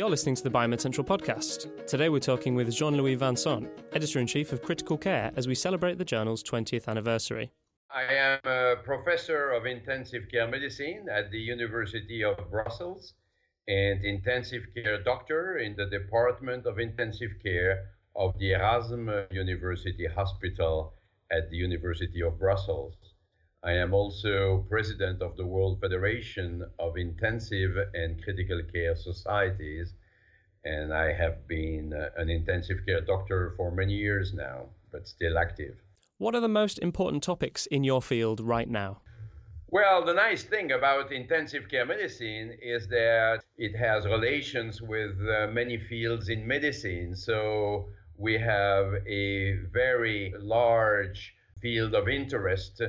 You're listening to the Biomed Central podcast. Today we're talking with Jean Louis Vincent, editor in chief of Critical Care, as we celebrate the journal's 20th anniversary. I am a professor of intensive care medicine at the University of Brussels and intensive care doctor in the Department of Intensive Care of the Erasmus University Hospital at the University of Brussels. I am also president of the World Federation of Intensive and Critical Care Societies, and I have been uh, an intensive care doctor for many years now, but still active. What are the most important topics in your field right now? Well, the nice thing about intensive care medicine is that it has relations with uh, many fields in medicine. So we have a very large field of interest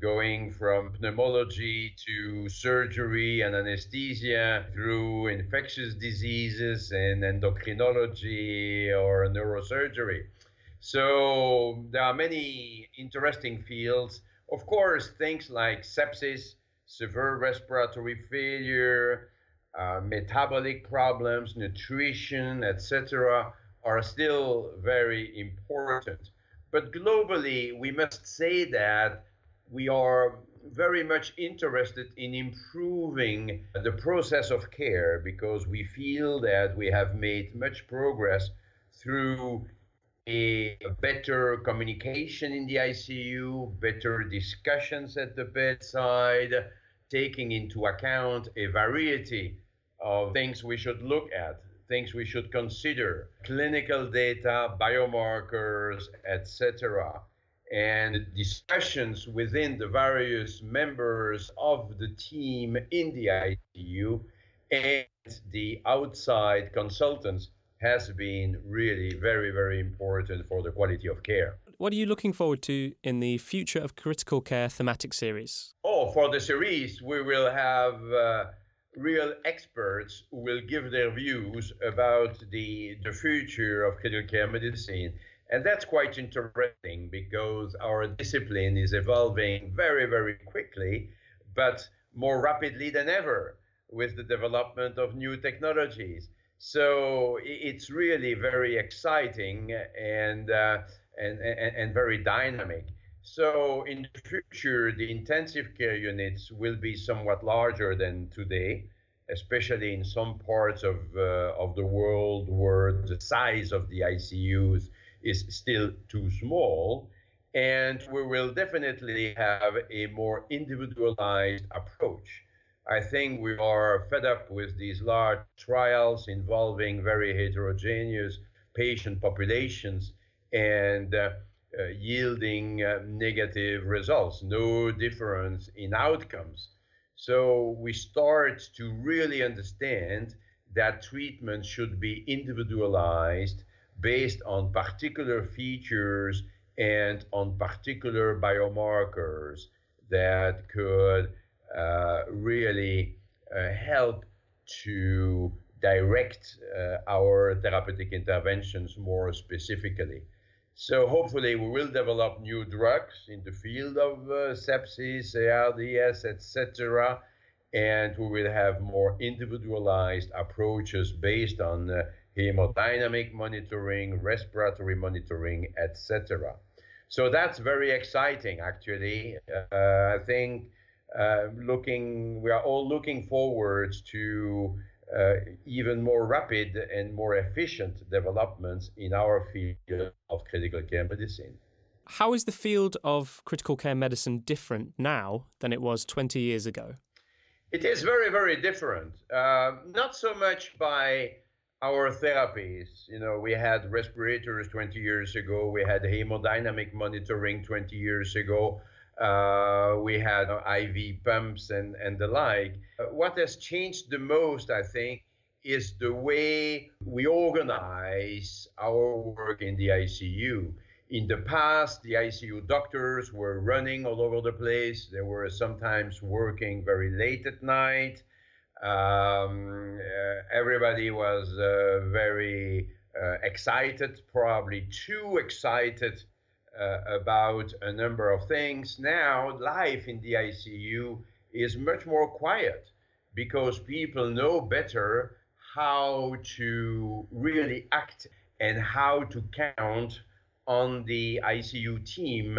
going from pneumology to surgery and anesthesia through infectious diseases and endocrinology or neurosurgery. So there are many interesting fields. Of course, things like sepsis, severe respiratory failure, uh, metabolic problems, nutrition, etc., are still very important. But globally, we must say that we are very much interested in improving the process of care because we feel that we have made much progress through a better communication in the ICU, better discussions at the bedside, taking into account a variety of things we should look at, things we should consider, clinical data, biomarkers, etc and discussions within the various members of the team in the ICU and the outside consultants has been really very, very important for the quality of care. What are you looking forward to in the Future of Critical Care thematic series? Oh, for the series, we will have uh, real experts who will give their views about the, the future of critical care medicine and that's quite interesting because our discipline is evolving very, very quickly, but more rapidly than ever with the development of new technologies. So it's really very exciting and, uh, and, and, and very dynamic. So in the future, the intensive care units will be somewhat larger than today, especially in some parts of, uh, of the world where the size of the ICUs is still too small. And we will definitely have a more individualized approach. I think we are fed up with these large trials involving very heterogeneous patient populations and uh, uh, yielding uh, negative results, no difference in outcomes. So we start to really understand that treatment should be individualized based on particular features and on particular biomarkers that could uh, really uh, help to direct uh, our therapeutic interventions more specifically. So hopefully we will develop new drugs in the field of uh, sepsis, ARDS, etc., and we will have more individualized approaches based on uh, hemodynamic monitoring, respiratory monitoring, etc. So that's very exciting, actually. Uh, I think uh, looking, we are all looking forward to uh, even more rapid and more efficient developments in our field of critical care medicine. How is the field of critical care medicine different now than it was 20 years ago? It is very, very different. Uh, not so much by our therapies. You know, we had respirators 20 years ago, we had hemodynamic monitoring 20 years ago, uh, we had IV pumps and, and the like. What has changed the most, I think, is the way we organize our work in the ICU. In the past, the ICU doctors were running all over the place. They were sometimes working very late at night. Um, uh, everybody was uh, very uh, excited, probably too excited about a number of things. Now, life in the ICU is much more quiet because people know better how to really act and how to count on the ICU team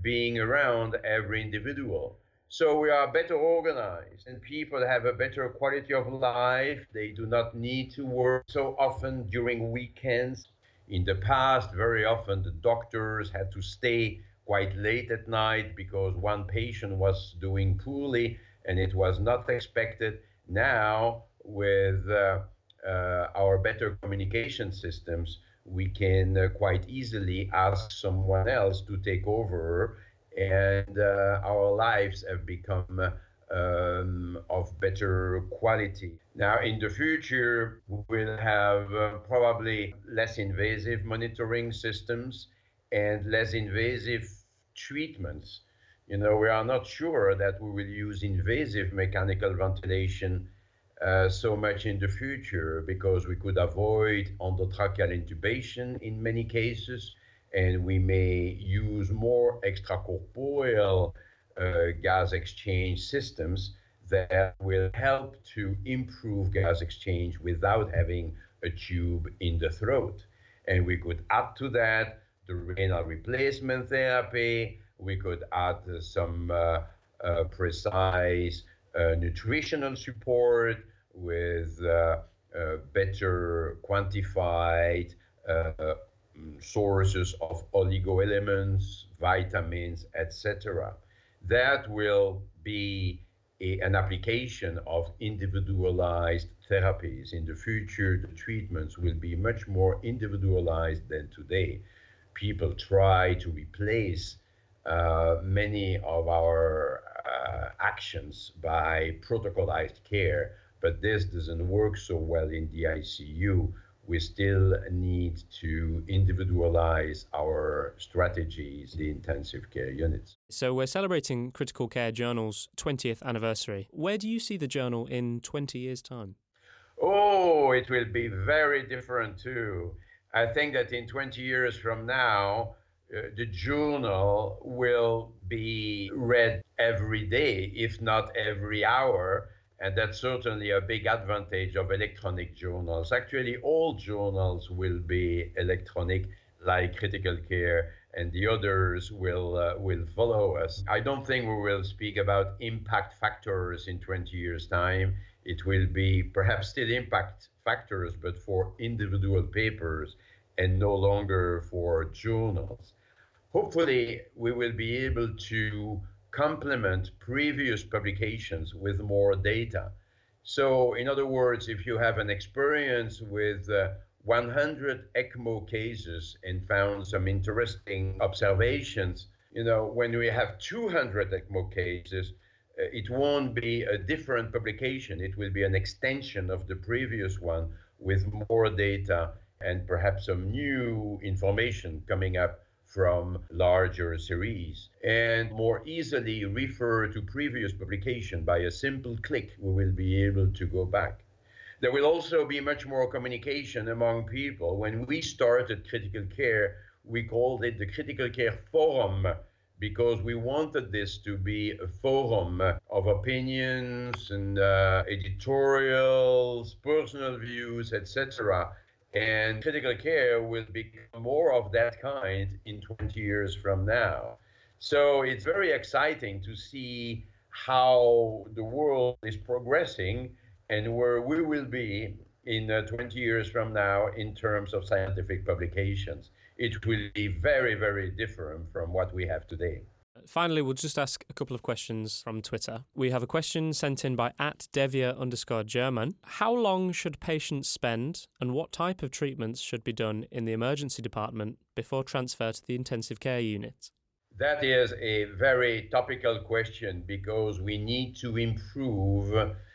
being around every individual. So we are better organized and people have a better quality of life. They do not need to work so often during weekends. In the past, very often the doctors had to stay quite late at night because one patient was doing poorly and it was not expected. Now, with uh, uh, our better communication systems, we can uh, quite easily ask someone else to take over and uh, our lives have become um, of better quality. Now, in the future, we'll have uh, probably less invasive monitoring systems and less invasive treatments. You know, we are not sure that we will use invasive mechanical ventilation uh, so much in the future because we could avoid endotracheal intubation in many cases and we may use more extracorporeal uh, gas exchange systems that will help to improve gas exchange without having a tube in the throat. And we could add to that the renal replacement therapy. We could add some uh, uh, precise uh, nutritional support with uh, uh, better quantified sources of oligo elements, vitamins, etc. That will be a, an application of individualized therapies. In the future, the treatments will be much more individualized than today. People try to replace uh, many of our uh, actions by protocolized care, but this doesn't work so well in the ICU we still need to individualize our strategies, the intensive care units. So, we're celebrating Critical Care Journal's 20th anniversary. Where do you see the journal in 20 years' time? Oh, it will be very different too. I think that in 20 years from now, uh, the journal will be read every day, if not every hour and that's certainly a big advantage of electronic journals. Actually, all journals will be electronic, like critical care, and the others will uh, will follow us. I don't think we will speak about impact factors in 20 years' time. It will be perhaps still impact factors, but for individual papers and no longer for journals. Hopefully, we will be able to complement previous publications with more data. So, in other words, if you have an experience with uh, 100 ECMO cases and found some interesting observations, you know, when we have 200 ECMO cases, uh, it won't be a different publication. It will be an extension of the previous one with more data and perhaps some new information coming up from larger series and more easily refer to previous publication by a simple click we will be able to go back. There will also be much more communication among people. When we started critical care we called it the critical care forum because we wanted this to be a forum of opinions and uh, editorials personal views etc and critical care will become more of that kind in 20 years from now. So it's very exciting to see how the world is progressing and where we will be in uh, 20 years from now in terms of scientific publications. It will be very, very different from what we have today. Finally, we'll just ask a couple of questions from Twitter. We have a question sent in by at Devia underscore German. How long should patients spend and what type of treatments should be done in the emergency department before transfer to the intensive care unit? That is a very topical question because we need to improve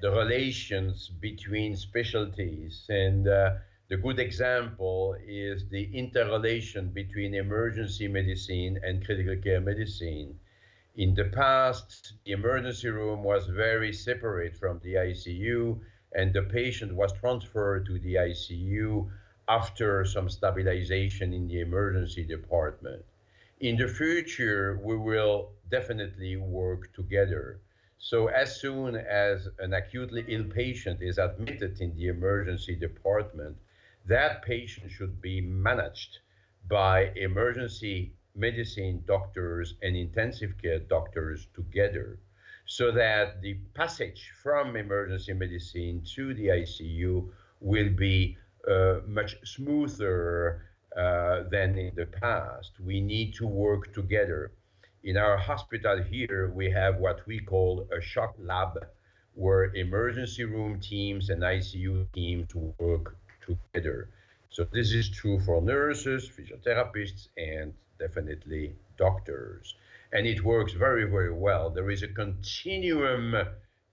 the relations between specialties and uh, the good example is the interrelation between emergency medicine and critical care medicine. In the past, the emergency room was very separate from the ICU, and the patient was transferred to the ICU after some stabilization in the emergency department. In the future, we will definitely work together. So as soon as an acutely ill patient is admitted in the emergency department, that patient should be managed by emergency medicine doctors and intensive care doctors together so that the passage from emergency medicine to the ICU will be uh, much smoother uh, than in the past. We need to work together in our hospital here, we have what we call a shock lab, where emergency room teams and ICU teams work together. So this is true for nurses, physiotherapists, and definitely doctors. And it works very, very well. There is a continuum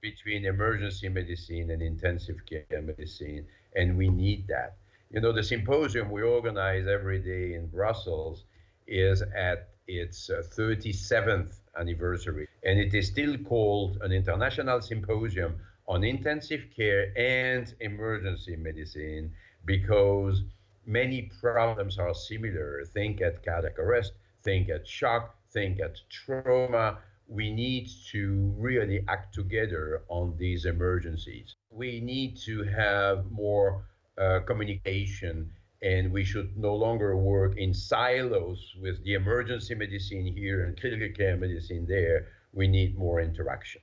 between emergency medicine and intensive care medicine, and we need that. You know, the symposium we organize every day in Brussels is at its uh, 37th anniversary, and it is still called an international symposium on intensive care and emergency medicine because many problems are similar. Think at cardiac arrest, think at shock, think at trauma. We need to really act together on these emergencies. We need to have more uh, communication and we should no longer work in silos with the emergency medicine here and critical care medicine there. We need more interaction.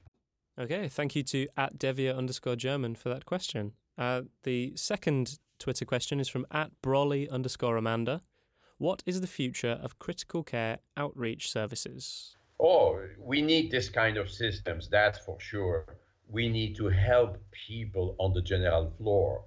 Okay, thank you to at Devia underscore German for that question. Uh, the second Twitter question is from at Brolly underscore Amanda. What is the future of critical care outreach services? Oh, we need this kind of systems, that's for sure. We need to help people on the general floor.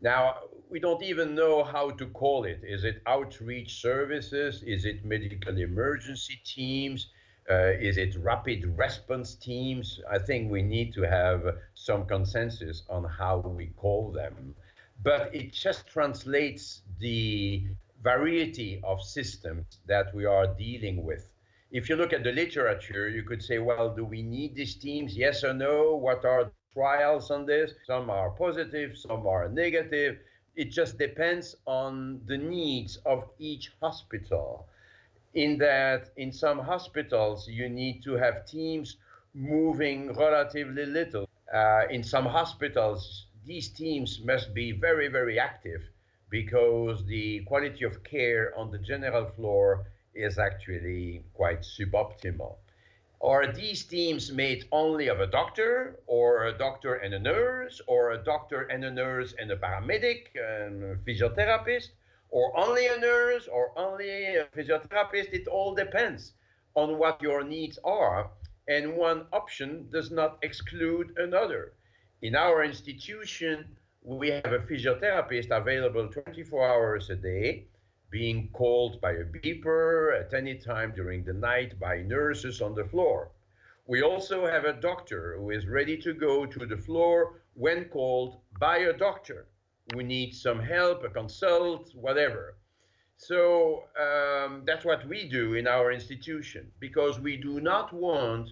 Now, we don't even know how to call it. Is it outreach services? Is it medical emergency teams? Uh, is it rapid response teams? I think we need to have some consensus on how we call them. But it just translates the variety of systems that we are dealing with. If you look at the literature, you could say, well, do we need these teams? Yes or no? What are trials on this? Some are positive, some are negative it just depends on the needs of each hospital. In that, in some hospitals, you need to have teams moving relatively little. Uh, in some hospitals, these teams must be very, very active because the quality of care on the general floor is actually quite suboptimal. Are these teams made only of a doctor, or a doctor and a nurse, or a doctor and a nurse and a paramedic and a physiotherapist, or only a nurse, or only a physiotherapist? It all depends on what your needs are, and one option does not exclude another. In our institution, we have a physiotherapist available 24 hours a day being called by a beeper at any time during the night by nurses on the floor. We also have a doctor who is ready to go to the floor when called by a doctor. We need some help, a consult, whatever. So um, that's what we do in our institution because we do not want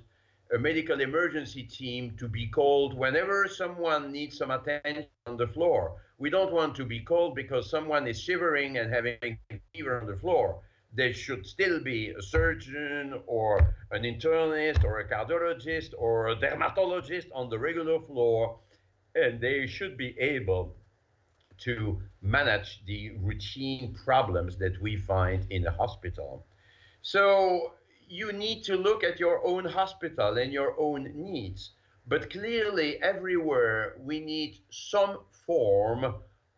a medical emergency team to be called whenever someone needs some attention on the floor we don't want to be called because someone is shivering and having fever on the floor. There should still be a surgeon or an internist or a cardiologist or a dermatologist on the regular floor, and they should be able to manage the routine problems that we find in the hospital. So you need to look at your own hospital and your own needs. But clearly, everywhere we need some form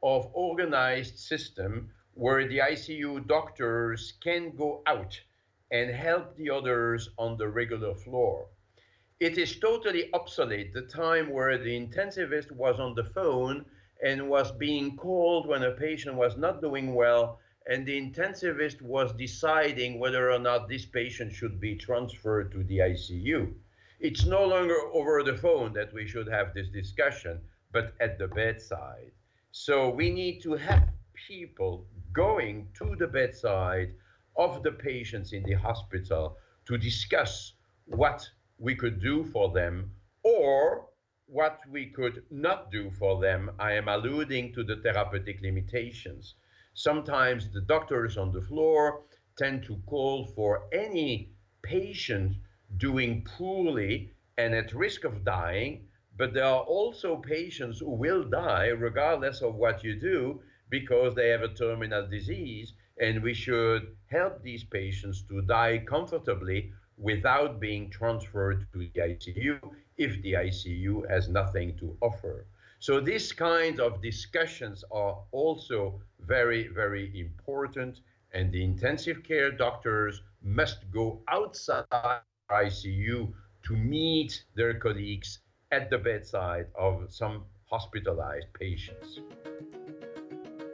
of organized system where the ICU doctors can go out and help the others on the regular floor. It is totally obsolete the time where the intensivist was on the phone and was being called when a patient was not doing well, and the intensivist was deciding whether or not this patient should be transferred to the ICU. It's no longer over the phone that we should have this discussion but at the bedside. So we need to have people going to the bedside of the patients in the hospital to discuss what we could do for them or what we could not do for them. I am alluding to the therapeutic limitations. Sometimes the doctors on the floor tend to call for any patient doing poorly and at risk of dying, but there are also patients who will die regardless of what you do because they have a terminal disease, and we should help these patients to die comfortably without being transferred to the ICU if the ICU has nothing to offer. So these kinds of discussions are also very, very important, and the intensive care doctors must go outside ICU to meet their colleagues at the bedside of some hospitalized patients.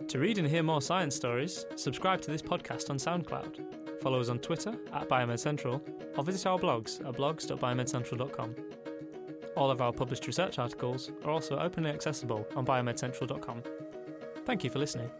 To read and hear more science stories, subscribe to this podcast on SoundCloud. Follow us on Twitter at BiomedCentral or visit our blogs at blogs.biomedcentral.com. All of our published research articles are also openly accessible on biomedcentral.com. Thank you for listening.